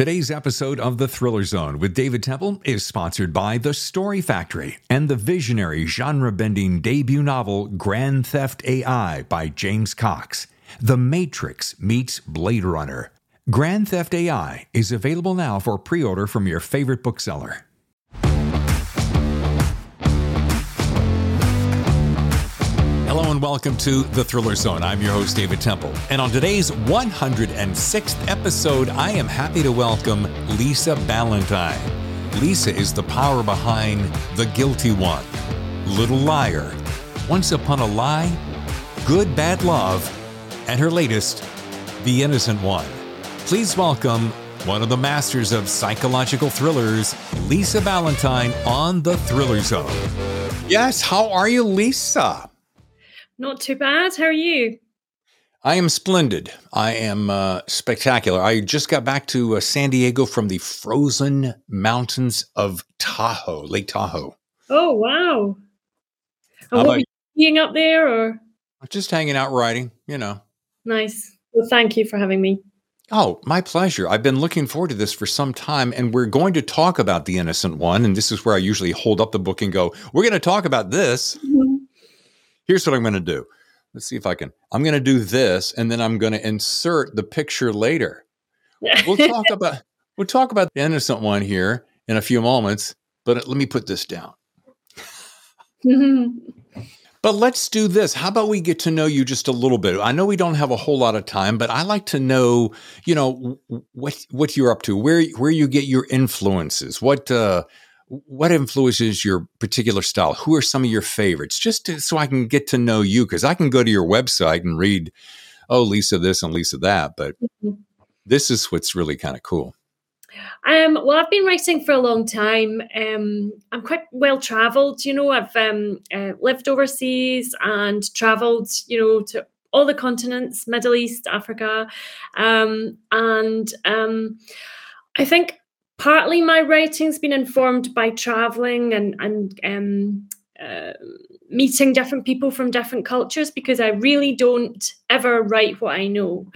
Today's episode of The Thriller Zone with David Temple is sponsored by The Story Factory and the visionary genre bending debut novel Grand Theft AI by James Cox. The Matrix meets Blade Runner. Grand Theft AI is available now for pre order from your favorite bookseller. And welcome to The Thriller Zone. I'm your host, David Temple. And on today's 106th episode, I am happy to welcome Lisa Ballantyne. Lisa is the power behind The Guilty One, Little Liar, Once Upon a Lie, Good Bad Love, and her latest, The Innocent One. Please welcome one of the masters of psychological thrillers, Lisa Ballantyne on The Thriller Zone. Yes, how are you, Lisa? Not too bad. How are you? I am splendid. I am uh, spectacular. I just got back to uh, San Diego from the frozen mountains of Tahoe, Lake Tahoe. Oh wow! And what were you being up there, or just hanging out, writing? You know. Nice. Well, thank you for having me. Oh, my pleasure. I've been looking forward to this for some time, and we're going to talk about the innocent one. And this is where I usually hold up the book and go, "We're going to talk about this." Mm-hmm here's what I'm going to do. Let's see if I can. I'm going to do this, and then I'm going to insert the picture later. We'll talk about we'll talk about the innocent one here in a few moments. But let me put this down. But let's do this. How about we get to know you just a little bit? I know we don't have a whole lot of time, but I like to know, you know, what what you're up to, where where you get your influences, what uh, what influences your particular style? Who are some of your favorites? Just to, so I can get to know you, because I can go to your website and read, oh, Lisa this and Lisa that, but mm-hmm. this is what's really kind of cool. Um, well, I've been writing for a long time. Um, I'm quite well traveled. You know, I've um, uh, lived overseas and traveled. You know, to all the continents, Middle East, Africa, um, and um, I think partly my writing's been informed by traveling and and um, uh, meeting different people from different cultures because I really don't ever write what I know.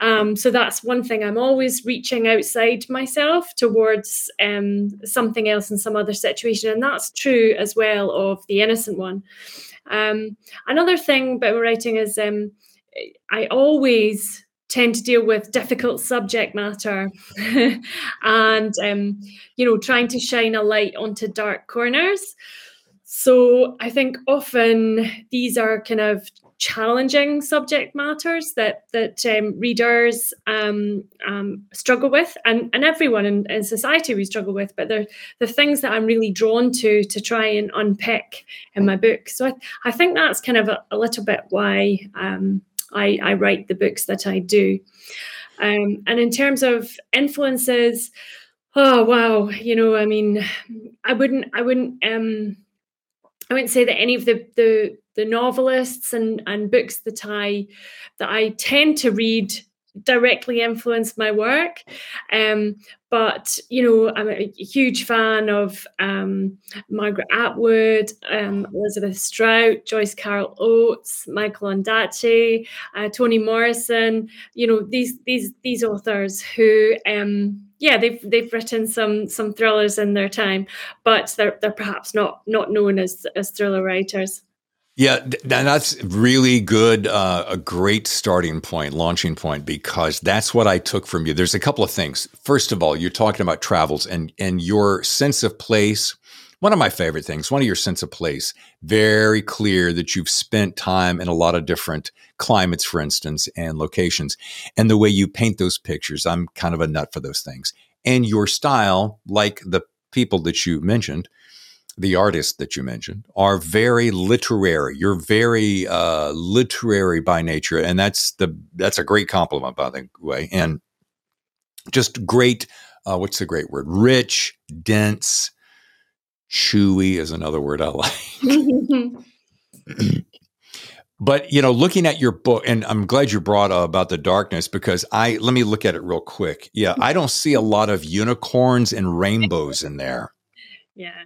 Um, so that's one thing. I'm always reaching outside myself towards um, something else in some other situation, and that's true as well of the innocent one. Um, another thing about writing is um, I always tend to deal with difficult subject matter and um, you know trying to shine a light onto dark corners. So i think often these are kind of challenging subject matters that that um, readers um, um, struggle with and, and everyone in, in society we struggle with but they're the things that i'm really drawn to to try and unpick in my book. So i, I think that's kind of a, a little bit why um, I, I write the books that I do. Um, and in terms of influences, oh wow, you know, I mean, I wouldn't, I wouldn't, um, I wouldn't say that any of the the the novelists and and books that I that I tend to read directly influenced my work. Um, but you know, I'm a huge fan of um, Margaret Atwood, um, Elizabeth Strout, Joyce Carol Oates, Michael Ondaatje, uh, Toni Morrison. You know, these these these authors who um, yeah, they've they've written some some thrillers in their time, but they're they're perhaps not not known as as thriller writers. Yeah, that's really good. Uh, a great starting point, launching point, because that's what I took from you. There's a couple of things. First of all, you're talking about travels and and your sense of place. One of my favorite things, one of your sense of place, very clear that you've spent time in a lot of different climates, for instance, and locations, and the way you paint those pictures. I'm kind of a nut for those things. And your style, like the people that you mentioned, the artists that you mentioned are very literary. You're very uh, literary by nature, and that's the that's a great compliment, by the way, and just great. Uh, what's the great word? Rich, dense, chewy is another word I like. but you know, looking at your book, and I'm glad you brought uh, about the darkness because I let me look at it real quick. Yeah, I don't see a lot of unicorns and rainbows in there. Yeah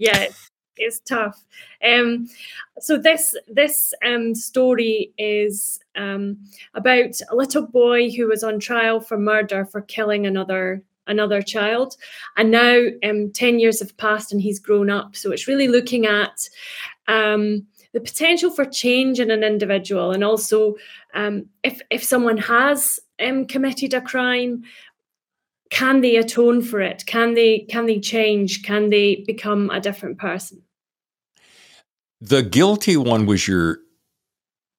yeah, it's tough. Um, so this this um, story is um, about a little boy who was on trial for murder for killing another another child. And now um, 10 years have passed and he's grown up. So it's really looking at um, the potential for change in an individual and also um, if, if someone has committed a crime, can they atone for it? Can they can they change? Can they become a different person? The guilty one was your.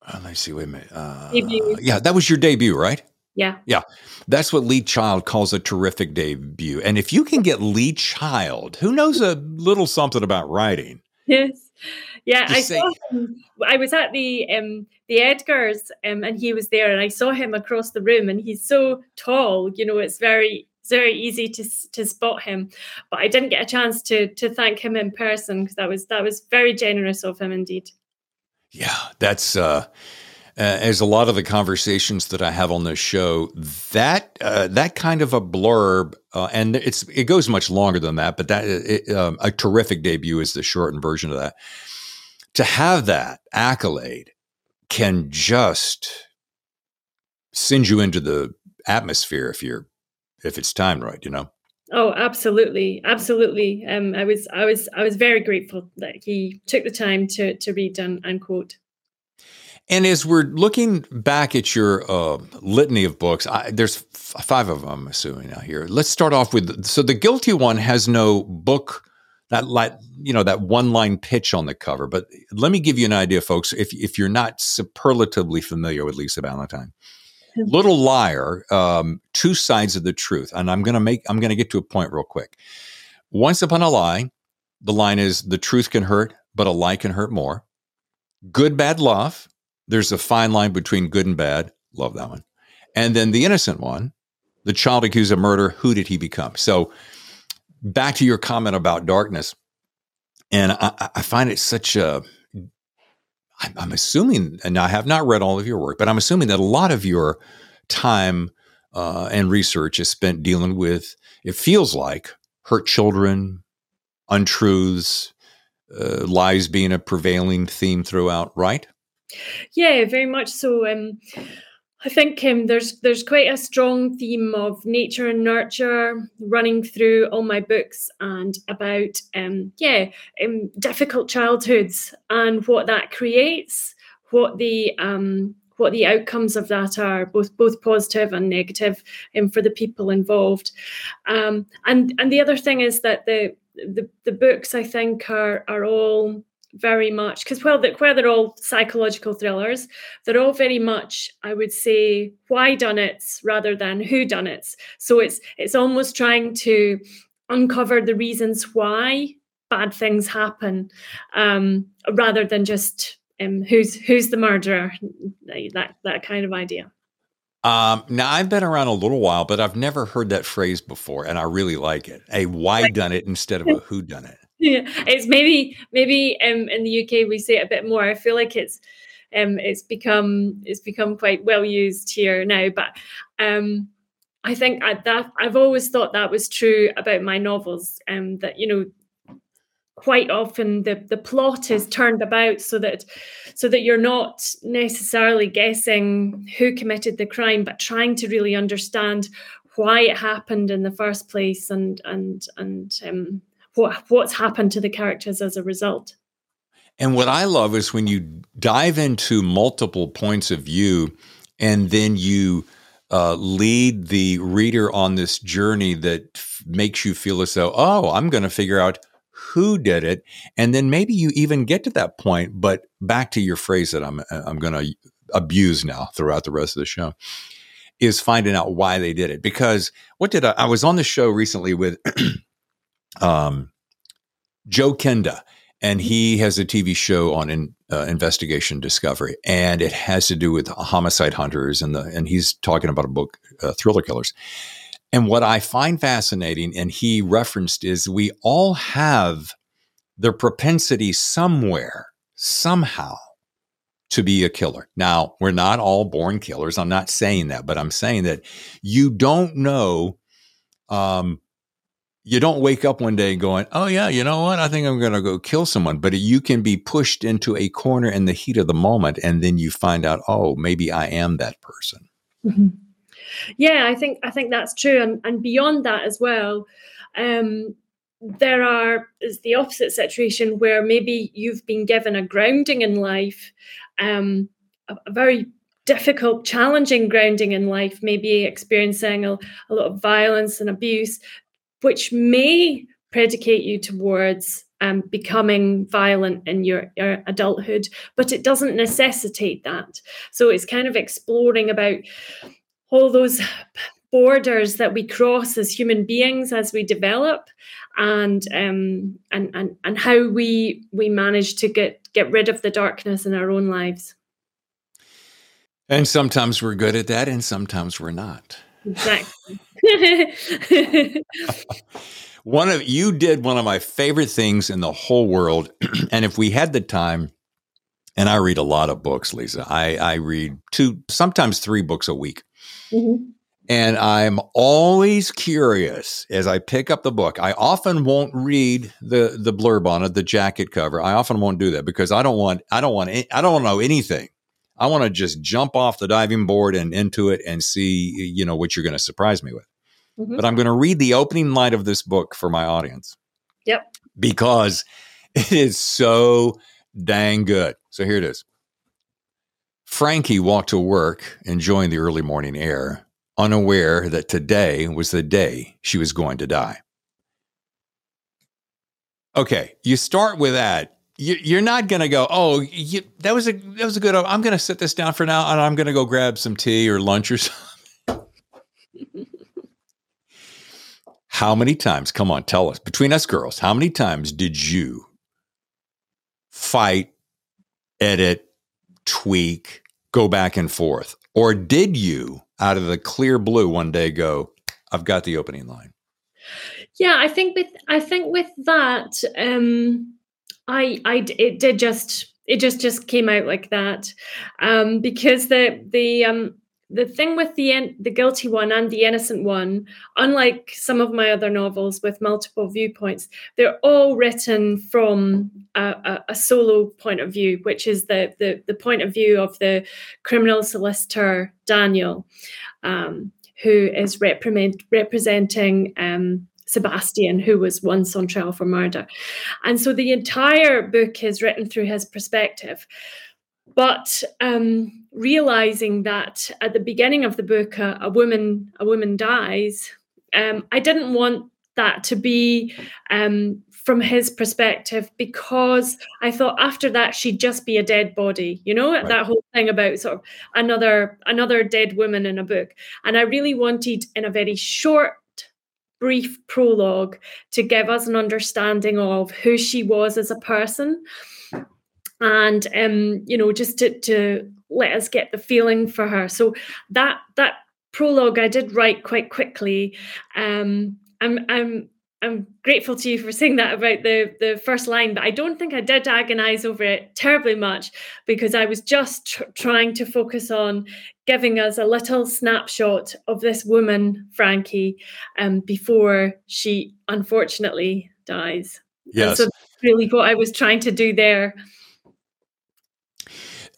Uh, let's see. Wait a minute. Uh, yeah, that was your debut, right? Yeah. Yeah. That's what Lee Child calls a terrific debut. And if you can get Lee Child, who knows a little something about writing. Yes. Yeah, I say, saw him. I was at the um the Edgars um, and he was there and I saw him across the room and he's so tall, you know, it's very it's very easy to to spot him. But I didn't get a chance to to thank him in person because that was that was very generous of him indeed. Yeah, that's uh uh, as a lot of the conversations that I have on this show, that uh, that kind of a blurb, uh, and it's it goes much longer than that, but that it, um, a terrific debut is the shortened version of that. To have that accolade can just send you into the atmosphere if you're if it's timed right, you know. Oh, absolutely, absolutely. Um, I was, I was, I was very grateful that he took the time to to read and, and quote. And as we're looking back at your uh, litany of books, I, there's f- five of them, I'm assuming now here. Let's start off with so the guilty one has no book that like you know that one line pitch on the cover. But let me give you an idea, folks. If if you're not superlatively familiar with Lisa Ballantyne. Little Liar, um, two sides of the truth, and I'm gonna make I'm gonna get to a point real quick. Once upon a lie, the line is the truth can hurt, but a lie can hurt more. Good bad love there's a fine line between good and bad. Love that one. And then the innocent one, the child accused of murder, who did he become? So back to your comment about darkness. And I, I find it such a, I'm assuming, and I have not read all of your work, but I'm assuming that a lot of your time uh, and research is spent dealing with, it feels like, hurt children, untruths, uh, lies being a prevailing theme throughout, right? Yeah, very much so. Um, I think Kim, there's there's quite a strong theme of nature and nurture running through all my books and about um, yeah um, difficult childhoods and what that creates, what the um, what the outcomes of that are, both both positive and negative, um, for the people involved. Um, and and the other thing is that the the, the books I think are are all very much because well that where they're all psychological thrillers they're all very much i would say why done it rather than who done it so it's it's almost trying to uncover the reasons why bad things happen um, rather than just um, who's who's the murderer that that kind of idea. Um, now I've been around a little while, but I've never heard that phrase before, and I really like it. A why done it instead of a who done it yeah, it's maybe maybe um, in the UK we say it a bit more. I feel like it's um, it's become it's become quite well used here now, but um, I think I, that I've always thought that was true about my novels. Um, that you know quite often the the plot is turned about so that so that you're not necessarily guessing who committed the crime but trying to really understand why it happened in the first place and and and um, what what's happened to the characters as a result. And what I love is when you dive into multiple points of view and then you uh, lead the reader on this journey that f- makes you feel as though, oh, I'm going to figure out who did it. And then maybe you even get to that point. But back to your phrase that I'm, I'm going to abuse now throughout the rest of the show is finding out why they did it. Because what did I, I was on the show recently with um, Joe Kenda, and he has a TV show on in, uh, investigation discovery, and it has to do with homicide hunters, and the and he's talking about a book, uh, Thriller Killers. And what I find fascinating, and he referenced, is we all have the propensity somewhere, somehow, to be a killer. Now, we're not all born killers. I'm not saying that, but I'm saying that you don't know um, you don't wake up one day going, "Oh yeah, you know what? I think I'm going to go kill someone." But you can be pushed into a corner in the heat of the moment, and then you find out, "Oh, maybe I am that person." Mm-hmm. Yeah, I think I think that's true, and and beyond that as well. Um, there are is the opposite situation where maybe you've been given a grounding in life, um, a, a very difficult, challenging grounding in life, maybe experiencing a, a lot of violence and abuse, which may predicate you towards um, becoming violent in your, your, adulthood, but it doesn't necessitate that. So it's kind of exploring about all those borders that we cross as human beings as we develop and um, and and and how we we manage to get get rid of the darkness in our own lives. And sometimes we're good at that, and sometimes we're not. Exactly. one of you did one of my favorite things in the whole world, and if we had the time, and I read a lot of books, Lisa. I, I read two, sometimes three books a week. Mm-hmm. And I'm always curious as I pick up the book. I often won't read the the blurb on it, the jacket cover. I often won't do that because I don't want I don't want I don't want to know anything. I want to just jump off the diving board and into it and see you know what you're going to surprise me with. Mm-hmm. But I'm going to read the opening line of this book for my audience. Yep. Because it is so dang good. So here it is. Frankie walked to work enjoying the early morning air unaware that today was the day she was going to die. Okay, you start with that. You're not to go, oh, you, that was a that was a good. I'm going to sit this down for now, and I'm to go grab some tea or lunch or something. how many times? Come on, tell us. Between us girls, how many times did you fight, edit, tweak, go back and forth, or did you out of the clear blue one day go, I've got the opening line? Yeah, I think with I think with that, um, I I it did just it just just came out like that um, because the the um, the thing with the the guilty one and the innocent one, unlike some of my other novels with multiple viewpoints, they're all written from a, a, a solo point of view, which is the, the the point of view of the criminal solicitor Daniel, um, who is represent, representing. Um, Sebastian, who was once on trial for murder. And so the entire book is written through his perspective. But um, realizing that at the beginning of the book, a, a woman a woman dies, um, I didn't want that to be um, from his perspective because I thought after that she'd just be a dead body, you know, right. that whole thing about sort of another another dead woman in a book. And I really wanted in a very short brief prologue to give us an understanding of who she was as a person. And um, you know just to to let us get the feeling for her. So that that prologue i did write quite quickly. Um, i'm i'm I'm grateful to you for saying that about the the first line, but I don't think I did agonize over it terribly much because I was just tr- trying to focus on giving us a little snapshot of this woman, Frankie, um, before she unfortunately dies. Yes, and so really what I was trying to do there.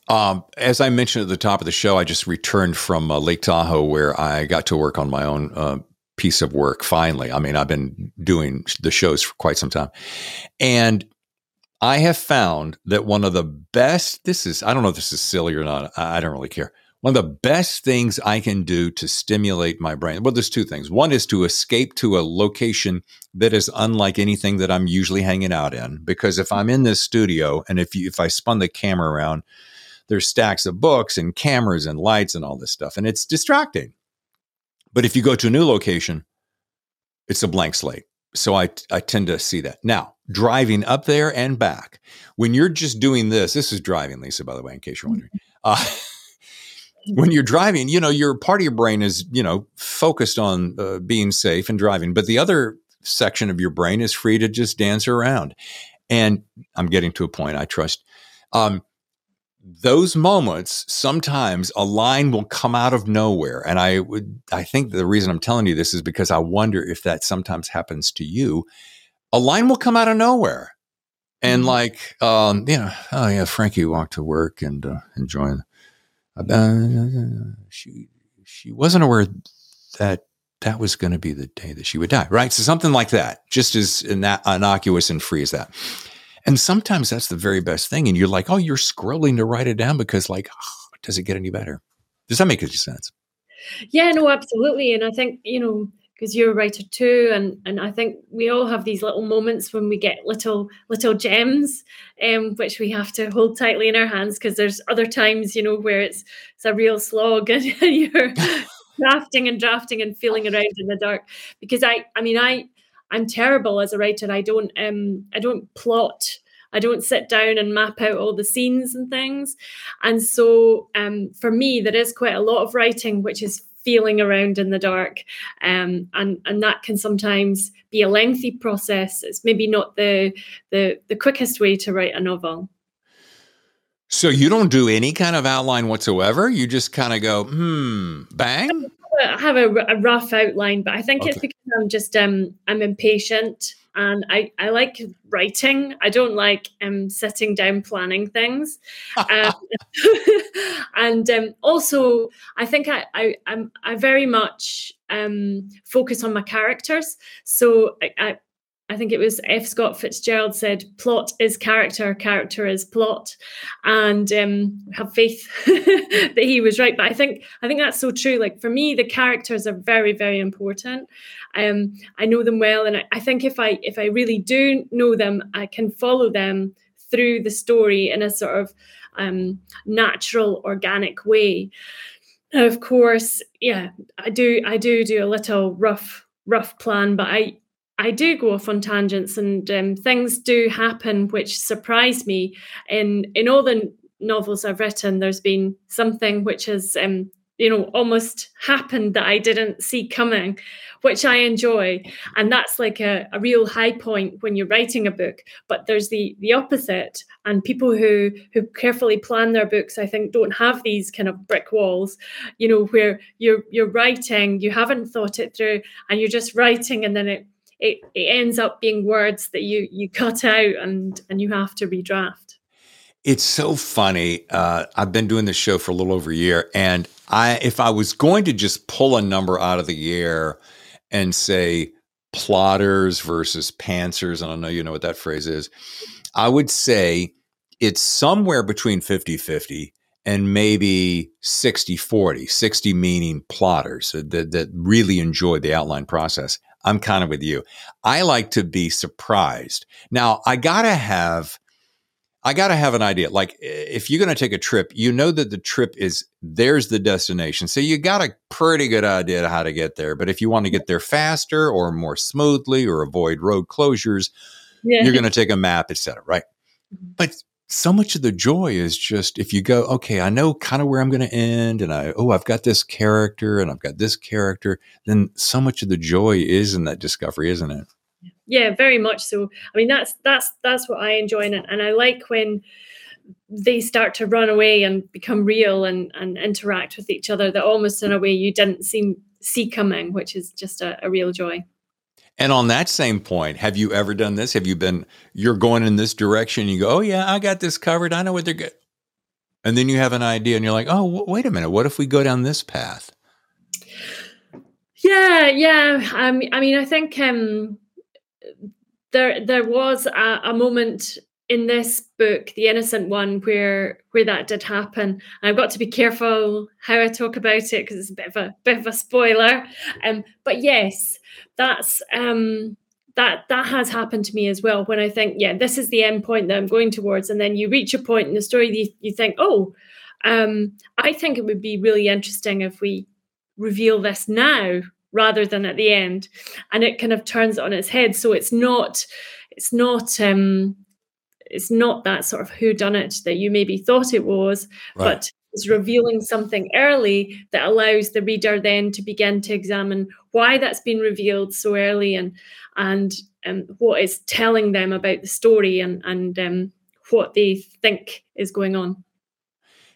Um, as I mentioned at the top of the show, I just returned from uh, Lake Tahoe where I got to work on my own uh, piece of work finally. I mean, I've been doing the shows for quite some time. And I have found that one of the best, this is, I don't know if this is silly or not, I don't really care. One of the best things I can do to stimulate my brain, well, there's two things. One is to escape to a location that is unlike anything that I'm usually hanging out in. Because if I'm in this studio and if you, if I spun the camera around, there's stacks of books and cameras and lights and all this stuff, and it's distracting. But if you go to a new location, it's a blank slate. So I, I tend to see that. Now, driving up there and back, when you're just doing this, this is driving, Lisa, by the way, in case you're wondering. Uh, when you're driving, you know, your part of your brain is, you know, focused on uh, being safe and driving, but the other section of your brain is free to just dance around. And I'm getting to a point, I trust. Um, those moments sometimes a line will come out of nowhere and i would i think the reason i'm telling you this is because i wonder if that sometimes happens to you a line will come out of nowhere and mm-hmm. like um you know oh yeah frankie walked to work and uh, enjoying uh, she she wasn't aware that that was going to be the day that she would die, right? So something like that, just as innocuous and free as that. And sometimes that's the very best thing. And you're like, oh, you're scrolling to write it down because, like, oh, does it get any better? Does that make any sense? Yeah, no, absolutely. And I think, you know, because you're a writer too, and and I think we all have these little moments when we get little little gems, um, which we have to hold tightly in our hands because there's other times, you know, where it's it's a real slog and you're drafting and drafting and feeling around in the dark. Because I, I mean, I I'm terrible as a writer. I don't um I don't plot I don't sit down and map out all the scenes and things. And so um, for me, there is quite a lot of writing, which is feeling around in the dark. Um, and, and that can sometimes be a lengthy process. It's maybe not the, the, the quickest way to write a novel. So you don't do any kind of outline whatsoever? You just kind of go, hmm, bang? I have a, a rough outline, but I think okay. it's because I'm just um, I'm impatient and I, I like writing. I don't like um, sitting down planning things. Um, and um, also, I think I, I, I'm, I very much um, focus on my characters. So I, I, I think it was F. Scott Fitzgerald said, "Plot is character, character is plot," and um, have faith that he was right. But I think I think that's so true. Like for me, the characters are very, very important. Um, I know them well, and I, I think if I if I really do know them, I can follow them through the story in a sort of um, natural, organic way. of course, yeah, I do. I do do a little rough rough plan, but I I do go off on tangents and um, things do happen which surprise me. In in all the novels I've written, there's been something which has um, you know almost happened that I didn't see coming, which I enjoy, and that's like a, a real high point when you're writing a book. But there's the the opposite, and people who who carefully plan their books, I think, don't have these kind of brick walls, you know, where you're you're writing, you haven't thought it through, and you're just writing, and then it it, it ends up being words that you you cut out and and you have to redraft. It's so funny. Uh, I've been doing this show for a little over a year, and I if I was going to just pull a number out of the air and say plotters versus pantsers, and I don't know you know what that phrase is, I would say it's somewhere between 50 50 and maybe 60 40, 60 meaning plotters that, that really enjoy the outline process. I'm kind of with you. I like to be surprised. Now, I got to have I got to have an idea. Like if you're going to take a trip, you know that the trip is there's the destination. So you got a pretty good idea how to get there. But if you want to get there faster or more smoothly or avoid road closures, yeah. you're going to take a map, etc. Right? Mm-hmm. But so much of the joy is just if you go, okay, I know kind of where I'm going to end, and I, oh, I've got this character and I've got this character, then so much of the joy is in that discovery, isn't it? Yeah, very much so. I mean, that's that's that's what I enjoy in it, and I like when they start to run away and become real and and interact with each other that almost in a way you didn't see see coming, which is just a, a real joy. And on that same point, have you ever done this? Have you been, you're going in this direction, you go, oh, yeah, I got this covered. I know what they're good. And then you have an idea and you're like, oh, w- wait a minute. What if we go down this path? Yeah, yeah. I mean, I think um, there there was a, a moment in this book, The Innocent One, where where that did happen. And I've got to be careful how I talk about it because it's a bit of a bit of a spoiler. Um, but yes, that's um that that has happened to me as well. When I think, yeah, this is the end point that I'm going towards, and then you reach a point in the story you, you think, oh, um, I think it would be really interesting if we reveal this now rather than at the end, and it kind of turns it on its head. So it's not it's not um it's not that sort of who done it that you maybe thought it was, right. but it's revealing something early that allows the reader then to begin to examine why that's been revealed so early and and um, what it's telling them about the story and and um, what they think is going on.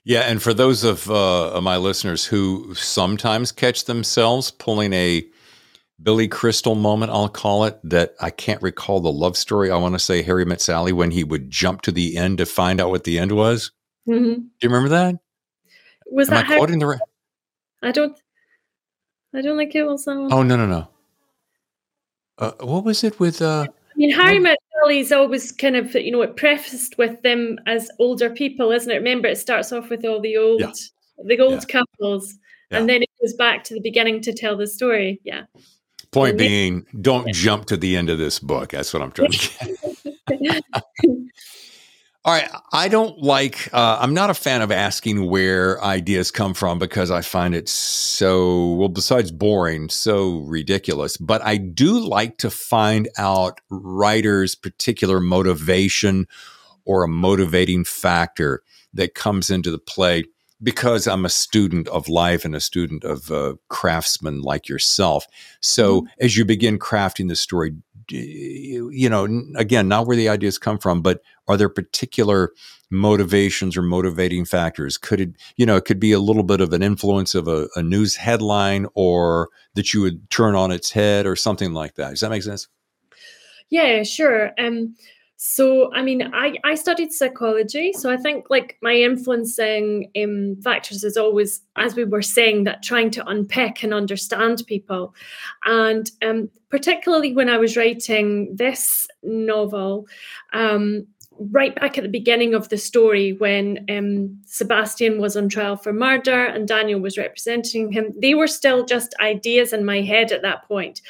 Yeah, and for those of, uh, of my listeners who sometimes catch themselves pulling a Billy Crystal moment, I'll call it, that I can't recall the love story. I want to say Harry Met Sally when he would jump to the end to find out what the end was. Mm-hmm. Do you remember that? Was Am that I quoting the? right? I don't. I don't like it. What's that one? Oh no no no. Uh, what was it with? Uh, I mean, Harry Met Sally's always kind of, you know, it prefaced with them as older people, isn't it? Remember, it starts off with all the old, Yeah. the old Yeah. couples, Yeah. and then it goes back to the beginning to tell the story. Yeah. Point being, don't jump to the end of this book. That's what I'm trying to get. All right. I don't like, uh, I'm not a fan of asking where ideas come from because I find it so, well, besides boring, so ridiculous. But I do like to find out writers' particular motivation or a motivating factor that comes into the play because I'm a student of life and a student of uh, craftsmen like yourself. So as you begin crafting the story, you you know, again, not where the ideas come from, but are there particular motivations or motivating factors? Could it, you know, it could be a little bit of an influence of a, a news headline or that you would turn on its head or something like that. Does that make sense? Yeah, sure. Um, so I mean, I I studied psychology, so I think like my influencing um, factors is always, as we were saying, that trying to unpick and understand people, and um, particularly when I was writing this novel. Um, Right back at the beginning of the story, when um, Sebastian was on trial for murder and Daniel was representing him, they were still just ideas in my head at that point.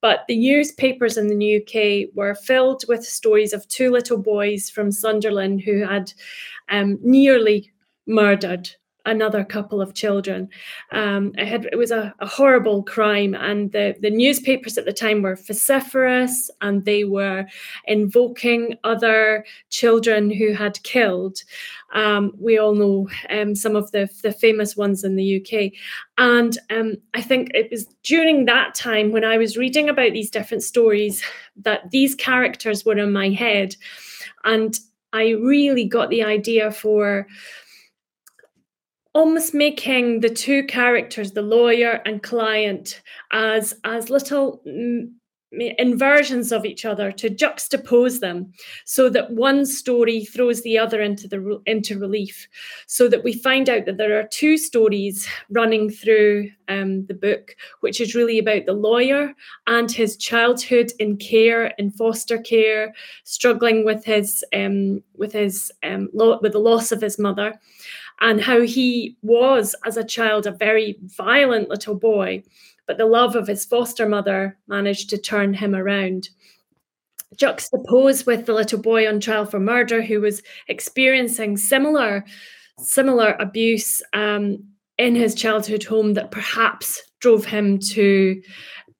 But the newspapers in the UK were filled with stories of two little boys from Sunderland who had um, nearly murdered another couple of children. Um, it, had, it was a, a horrible crime, and the, the newspapers at the time were vociferous and they were invoking other children who had killed. Um, we all know um, some of the, the famous ones in the UK. And um, I think it was during that time when I was reading about these different stories that these characters were in my head. And I really got the idea for almost making the two characters, the lawyer and client, as as little mm, inversions of each other to juxtapose them so that one story throws the other into the into relief. So that we find out that there are two stories running through um, the book which is really about the lawyer and his childhood in care in foster care struggling with his um, with his um, lo- with the loss of his mother and how he was as a child a very violent little boy but the love of his foster mother managed to turn him around. Juxtaposed with the little boy on trial for murder who was experiencing similar, similar abuse um, in his childhood home that perhaps drove him to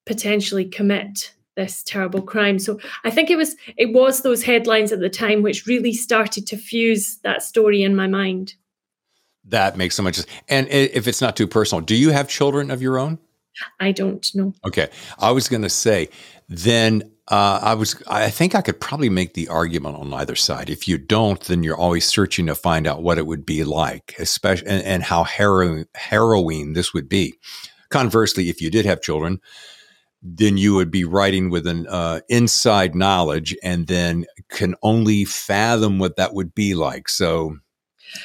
potentially commit this terrible crime. So I think it was it was those headlines at the time which really started to fuse that story in my mind. That makes so much sense. And if it's not too personal, do you have children of your own? I don't know. Okay. I was going to say, then uh, I was, I think I could probably make the argument on either side. If you don't, then you're always searching to find out what it would be like, especially, and, and how harrowing, harrowing this would be. Conversely, if you did have children, then you would be writing with an uh, inside knowledge and then can only fathom what that would be like. So,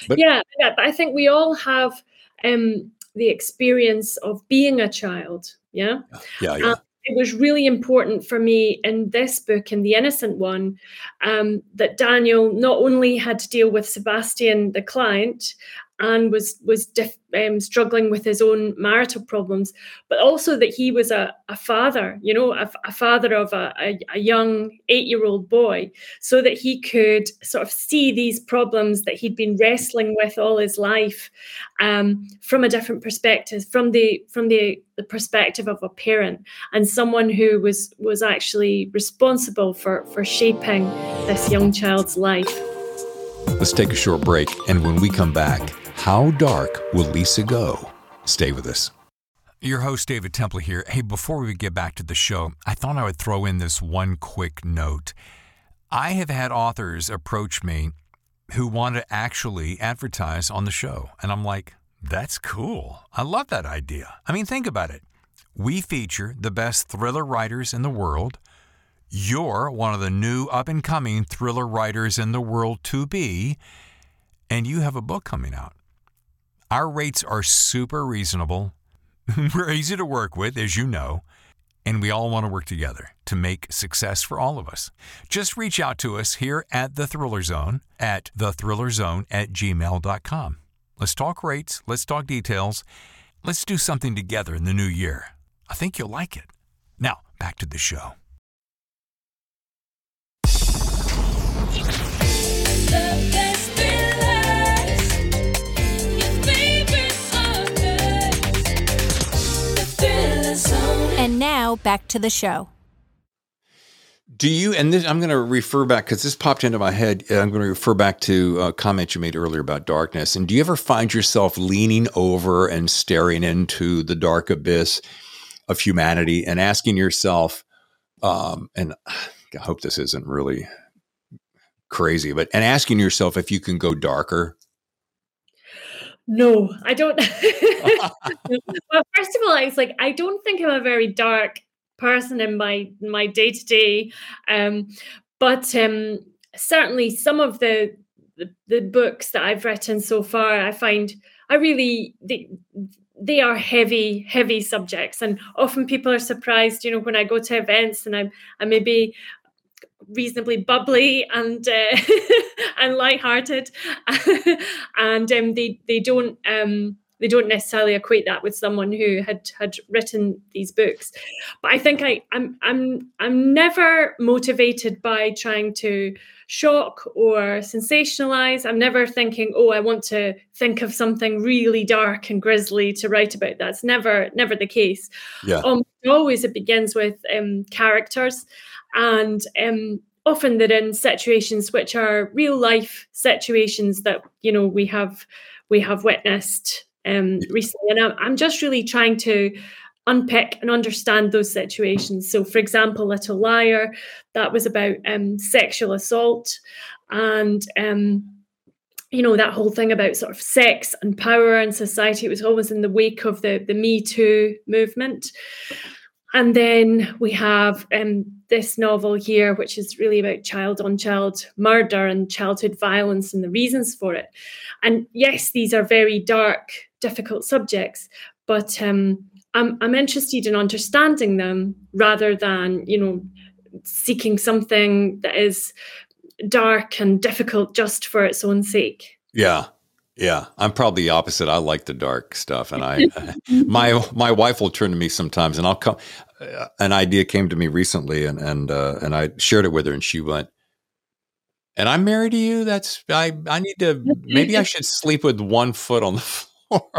But- yeah, yeah, but I think we all have um, the experience of being a child. Yeah. yeah, yeah. it was really important for me in this book, in The Innocent One, um, that Daniel not only had to deal with Sebastian, the client, and was was dif- um, struggling with his own marital problems, but also that he was a, a father, you know, a, a father of a, a, a young eight year old boy, so that he could sort of see these problems that he'd been wrestling with all his life um, from a different perspective, from the from the, the perspective of a parent and someone who was was actually responsible for for shaping this young child's life. Let's take a short break. And when we come back, how dark will Lisa go? Stay with us. Your host, David Temple here. Hey, before we get back to the show, I thought I would throw in this one quick note. I have had authors approach me who want to actually advertise on the show. And I'm like, that's cool. I love that idea. I mean, think about it. We feature the best thriller writers in the world. You're one of the new up and coming thriller writers in the world to be, and you have a book coming out. Our rates are super reasonable. We're easy to work with, as you know, and we all want to work together to make success for all of us. Just reach out to us here at The Thriller Zone at thethrillerzone at gmail.com. Let's talk rates, let's talk details, let's do something together in the new year. I think you'll like it. Now, back to the show. And now back to the show. Do you, and this, I'm going to refer back because this popped into my head. I'm going to refer back to a comment you made earlier about darkness. And do you ever find yourself leaning over and staring into the dark abyss of humanity and asking yourself, um, and I hope this isn't really crazy, but and asking yourself if you can go darker? No, I don't. well, first of all, I was like I don't think I'm a very dark person in my my day to day, but um, certainly some of the, the, the books that I've written so far, I find I really they they are heavy heavy subjects, and often people are surprised. You know, when I go to events and I'm I maybe reasonably bubbly and uh, and lighthearted, and um, they they don't um, they don't necessarily equate that with someone who had had written these books. But I think I I'm I'm I'm never motivated by trying to shock or sensationalize. I'm never thinking, oh, I want to think of something really dark and grisly to write about. That's never never the case. Yeah. Um, always it begins with um, characters and um, often they're in situations which are real life situations that you know we have we have witnessed um, recently. And I'm, I'm just really trying to unpick and understand those situations. So for example little liar that was about um, sexual assault and um, you know that whole thing about sort of sex and power and society. It was always in the wake of the the me too movement. And then we have um, this novel here, which is really about child on child murder and childhood violence and the reasons for it. And yes, these are very dark, difficult subjects, but um, I'm, I'm interested in understanding them rather than, you know, seeking something that is dark and difficult just for its own sake. Yeah. Yeah, I'm probably the opposite. I like the dark stuff, and I, my my wife will turn to me sometimes, and I'll come. An idea came to me recently, and and uh, and I shared it with her, and she went, "And I'm married to you. That's I. I need to. Maybe I should sleep with one foot on the floor."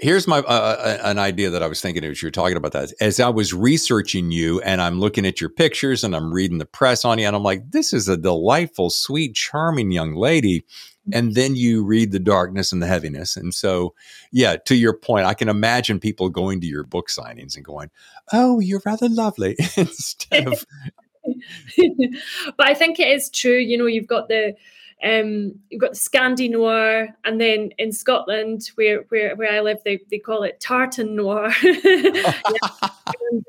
Here's my uh, uh an idea that I was thinking as you were talking about that. As I was researching you, and I'm looking at your pictures, and I'm reading the press on you, and I'm like, "This is a delightful, sweet, charming young lady." And then you read the darkness and the heaviness. And so, yeah, to your point, I can imagine people going to your book signings and going, "Oh, you're rather lovely," instead of. but I think it is true. You know, you've got the um, you've got Scandi Noir, and then in Scotland, where where, where I live, they, they call it Tartan Noir. and,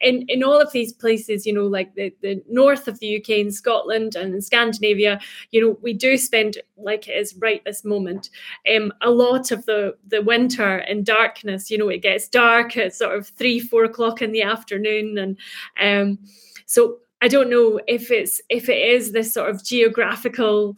in in all of these places, you know, like the, the north of the UK, in Scotland, and in Scandinavia, you know, we do spend like it is right this moment. Um, a lot of the the winter in darkness. You know, it gets dark at sort of three, four o'clock in the afternoon, and um, so I don't know if it's if it is this sort of geographical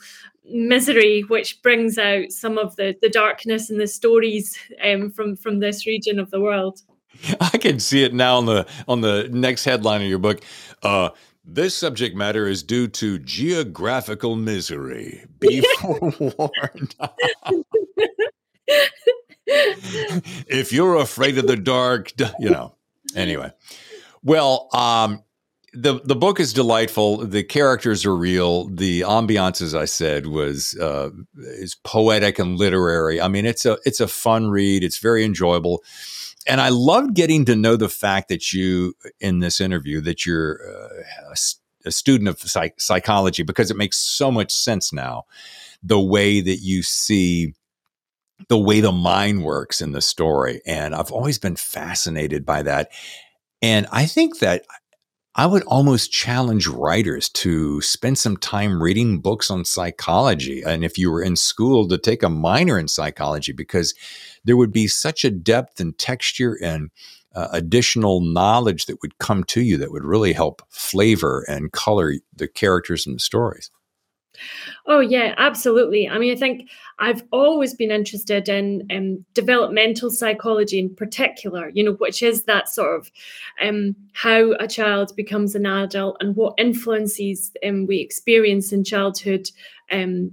misery which brings out some of the the darkness and the stories um, from from this region of the world. I can see it now on the on the next headline of your book. Uh, this subject matter is due to geographical misery. Be forewarned. if you're afraid of the dark, you know. Anyway, well, um, the the book is delightful. The characters are real. The ambiance, as I said, was uh, is poetic and literary. I mean, it's a it's a fun read. It's very enjoyable, and I loved getting to know the fact that you in this interview that you're uh, a, a, student of psych- psychology because it makes so much sense now. The way that you see the way the mind works in the story, and I've always been fascinated by that. And I think that I would almost challenge writers to spend some time reading books on psychology. And if you were in school, to take a minor in psychology, because there would be such a depth and texture and uh, additional knowledge that would come to you that would really help flavor and color the characters and the stories. Oh yeah, absolutely. I mean, I think I've always been interested in um, developmental psychology in particular. You know, which is that sort of um, how a child becomes an adult and what influences um, we experience in childhood um,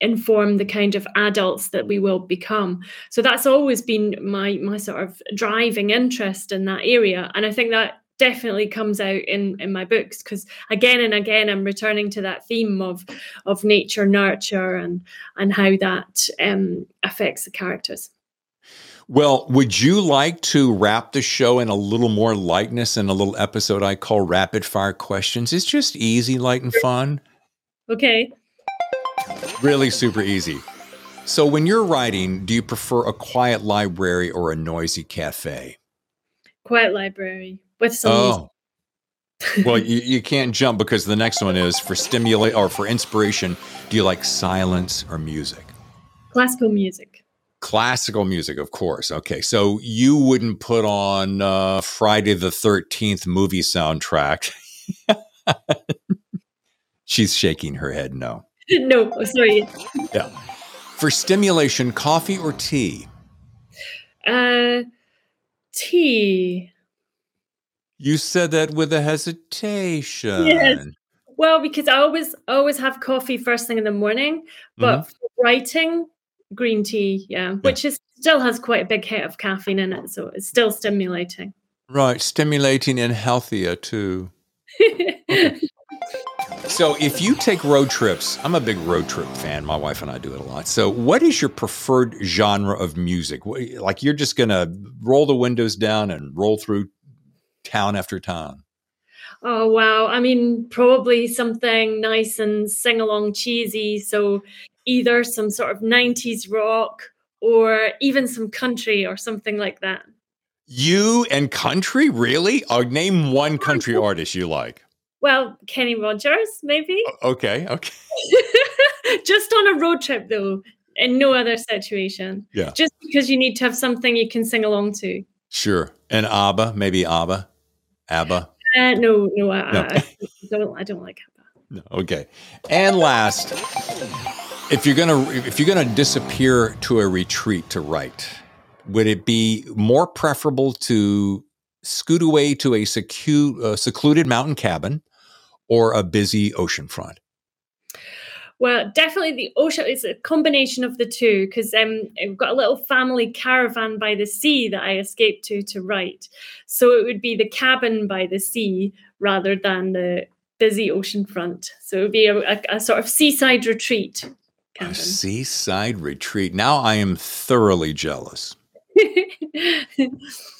inform the kind of adults that we will become. So that's always been my my sort of driving interest in that area, and I think that definitely comes out in in my books because again and again I'm returning to that theme of of nature nurture and and how that um, affects the characters. Well, would you like to wrap the show in a little more lightness in a little episode I call Rapid Fire Questions? It's just easy, light, and fun. Okay. Really super easy. So, when you're writing, do you prefer a quiet library or a noisy cafe? Quiet library with some. Oh. well, you, you can't jump because the next one is for stimulate or for inspiration. Do you like silence or music? Classical music. Classical music, of course. Okay, so you wouldn't put on uh, Friday the Thirteenth movie soundtrack. She's shaking her head. No. no, sorry. Yeah. For stimulation, coffee or tea? Uh, tea. You said that with a hesitation. Yes. Well, because I always always have coffee first thing in the morning, but mm-hmm. writing, green tea, yeah, which is still has quite a big hit of caffeine in it, so it's still stimulating. Right, stimulating and healthier too. So, if you take road trips, I'm a big road trip fan. My wife and I do it a lot. So, what is your preferred genre of music? Like, you're just going to roll the windows down and roll through town after town? Oh, wow. I mean, probably something nice and sing along cheesy. So, either some sort of 90s rock or even some country or something like that. You and country? Really? I'll name one country artist you like. Well, Kenny Rogers, maybe. Okay, okay. Just on a road trip, though, in no other situation. Yeah. Just because you need to have something you can sing along to. Sure. And ABBA, maybe ABBA, ABBA. Uh, no, no, I, no. I, I, don't. I don't like ABBA. No, okay. And last, if you're gonna if you're gonna disappear to a retreat to write, would it be more preferable to scoot away to a secu- uh, secluded mountain cabin or a busy oceanfront? Well, definitely the ocean. It's a combination of the two because um, I've got a little family caravan by the sea that I escaped to to write. So it would be the cabin by the sea rather than the busy oceanfront. So it would be a, a, a sort of seaside retreat. Cabin. A seaside retreat. Now I am thoroughly jealous.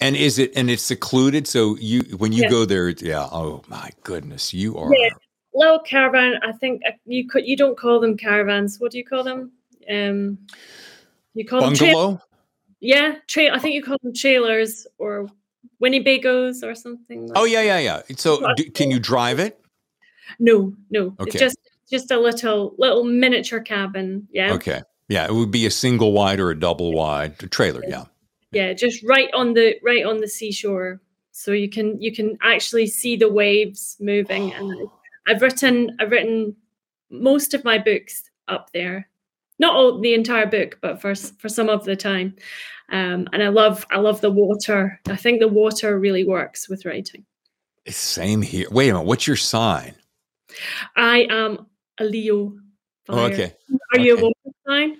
and is it and it's secluded? So you when you yeah. go there, yeah. Oh my goodness, you are yeah. Little caravan. I think uh, you could you don't call them caravans. What do you call them? Um, you call bungalow. Them tra- yeah, tra- I think you call them trailers or Winnebagos or something. Like oh yeah, yeah, yeah. So do, can you drive it? No, no. Okay. It's just just a little little miniature cabin. Yeah. Okay. Yeah, it would be a single wide or a double wide trailer. Yeah yeah just right on the right on the seashore so you can you can actually see the waves moving and i've written i've written most of my books up there not all the entire book but for for some of the time um, and i love i love the water i think the water really works with writing same here wait a minute what's your sign i am a leo oh, okay are okay. you a water sign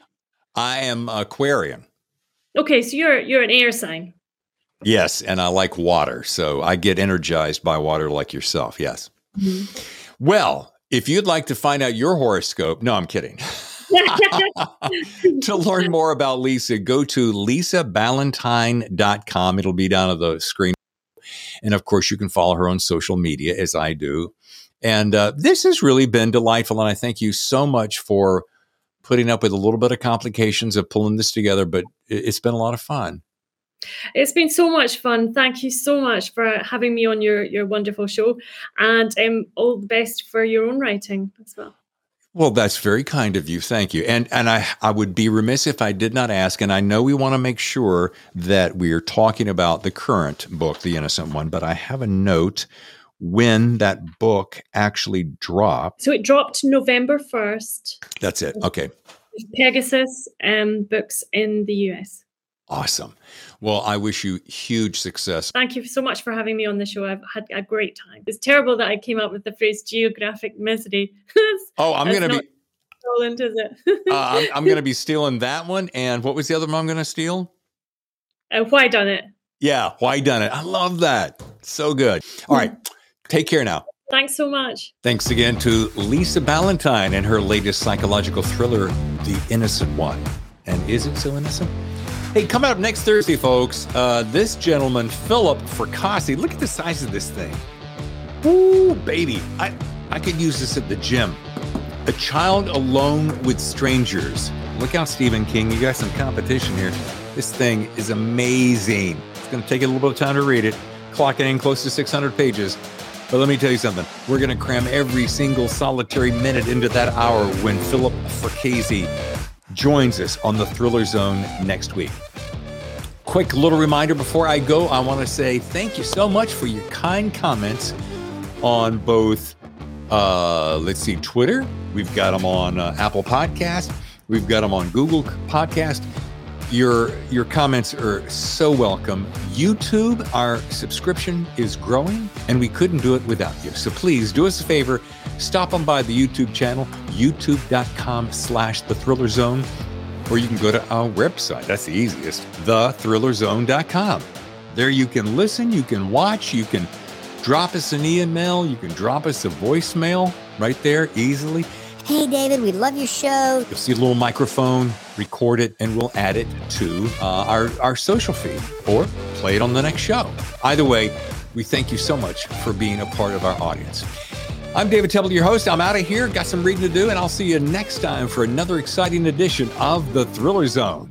i am aquarian Okay, so you're you're an air sign. Yes, and I like water, so I get energized by water like yourself. Yes. Mm-hmm. Well, if you'd like to find out your horoscope, no, I'm kidding. to learn more about Lisa, go to lisaballantyne.com. It'll be down on the screen. And of course, you can follow her on social media as I do. And uh, this has really been delightful. And I thank you so much for putting up with a little bit of complications of pulling this together, but it's been a lot of fun. It's been so much fun. Thank you so much for having me on your your wonderful show, and um, all the best for your own writing as well. Well, that's very kind of you. Thank you. And and I I would be remiss if I did not ask. And I know we want to make sure that we are talking about the current book, The Innocent One. But I have a note when that book actually dropped. So it dropped November first. That's it. Okay. Pegasus um, books in the US. Awesome. Well, I wish you huge success. Thank you so much for having me on the show. I've had a great time. It's terrible that I came up with the phrase geographic misery. oh, I'm going to be. Stolen, is it? uh, I'm, I'm going to be stealing that one. And what was the other one I'm going to steal? Uh, why done it? Yeah, why done it? I love that. So good. All right. Take care now. Thanks so much. Thanks again to Lisa Ballantyne and her latest psychological thriller, The Innocent One. And is it so innocent? Hey, coming up next Thursday, folks, uh, this gentleman, Philip Fracassi, look at the size of this thing. Ooh, baby. I, I could use this at the gym. A child alone with strangers. Look out, Stephen King. You got some competition here. This thing is amazing. It's going to take a little bit of time to read it, clocking in close to 600 pages. But let me tell you something. We're going to cram every single solitary minute into that hour when Philip Fracassi joins us on the Thriller Zone next week. Quick little reminder before I go, I want to say thank you so much for your kind comments on both, uh, let's see, Twitter. We've got them on uh, Apple Podcast. We've got them on Google Podcast. Your your comments are so welcome. YouTube, our subscription is growing, and we couldn't do it without you. So please do us a favor, stop on by the YouTube channel, youtube.com slash the thriller zone, or you can go to our website. That's the easiest, thethrillerzone.com. There you can listen, you can watch, you can drop us an email, you can drop us a voicemail right there easily. Hey, David, we love your show. You'll see a little microphone, record it, and we'll add it to uh, our, our social feed or play it on the next show. Either way, we thank you so much for being a part of our audience. I'm David Temple, your host. I'm out of here, got some reading to do, and I'll see you next time for another exciting edition of The Thriller Zone.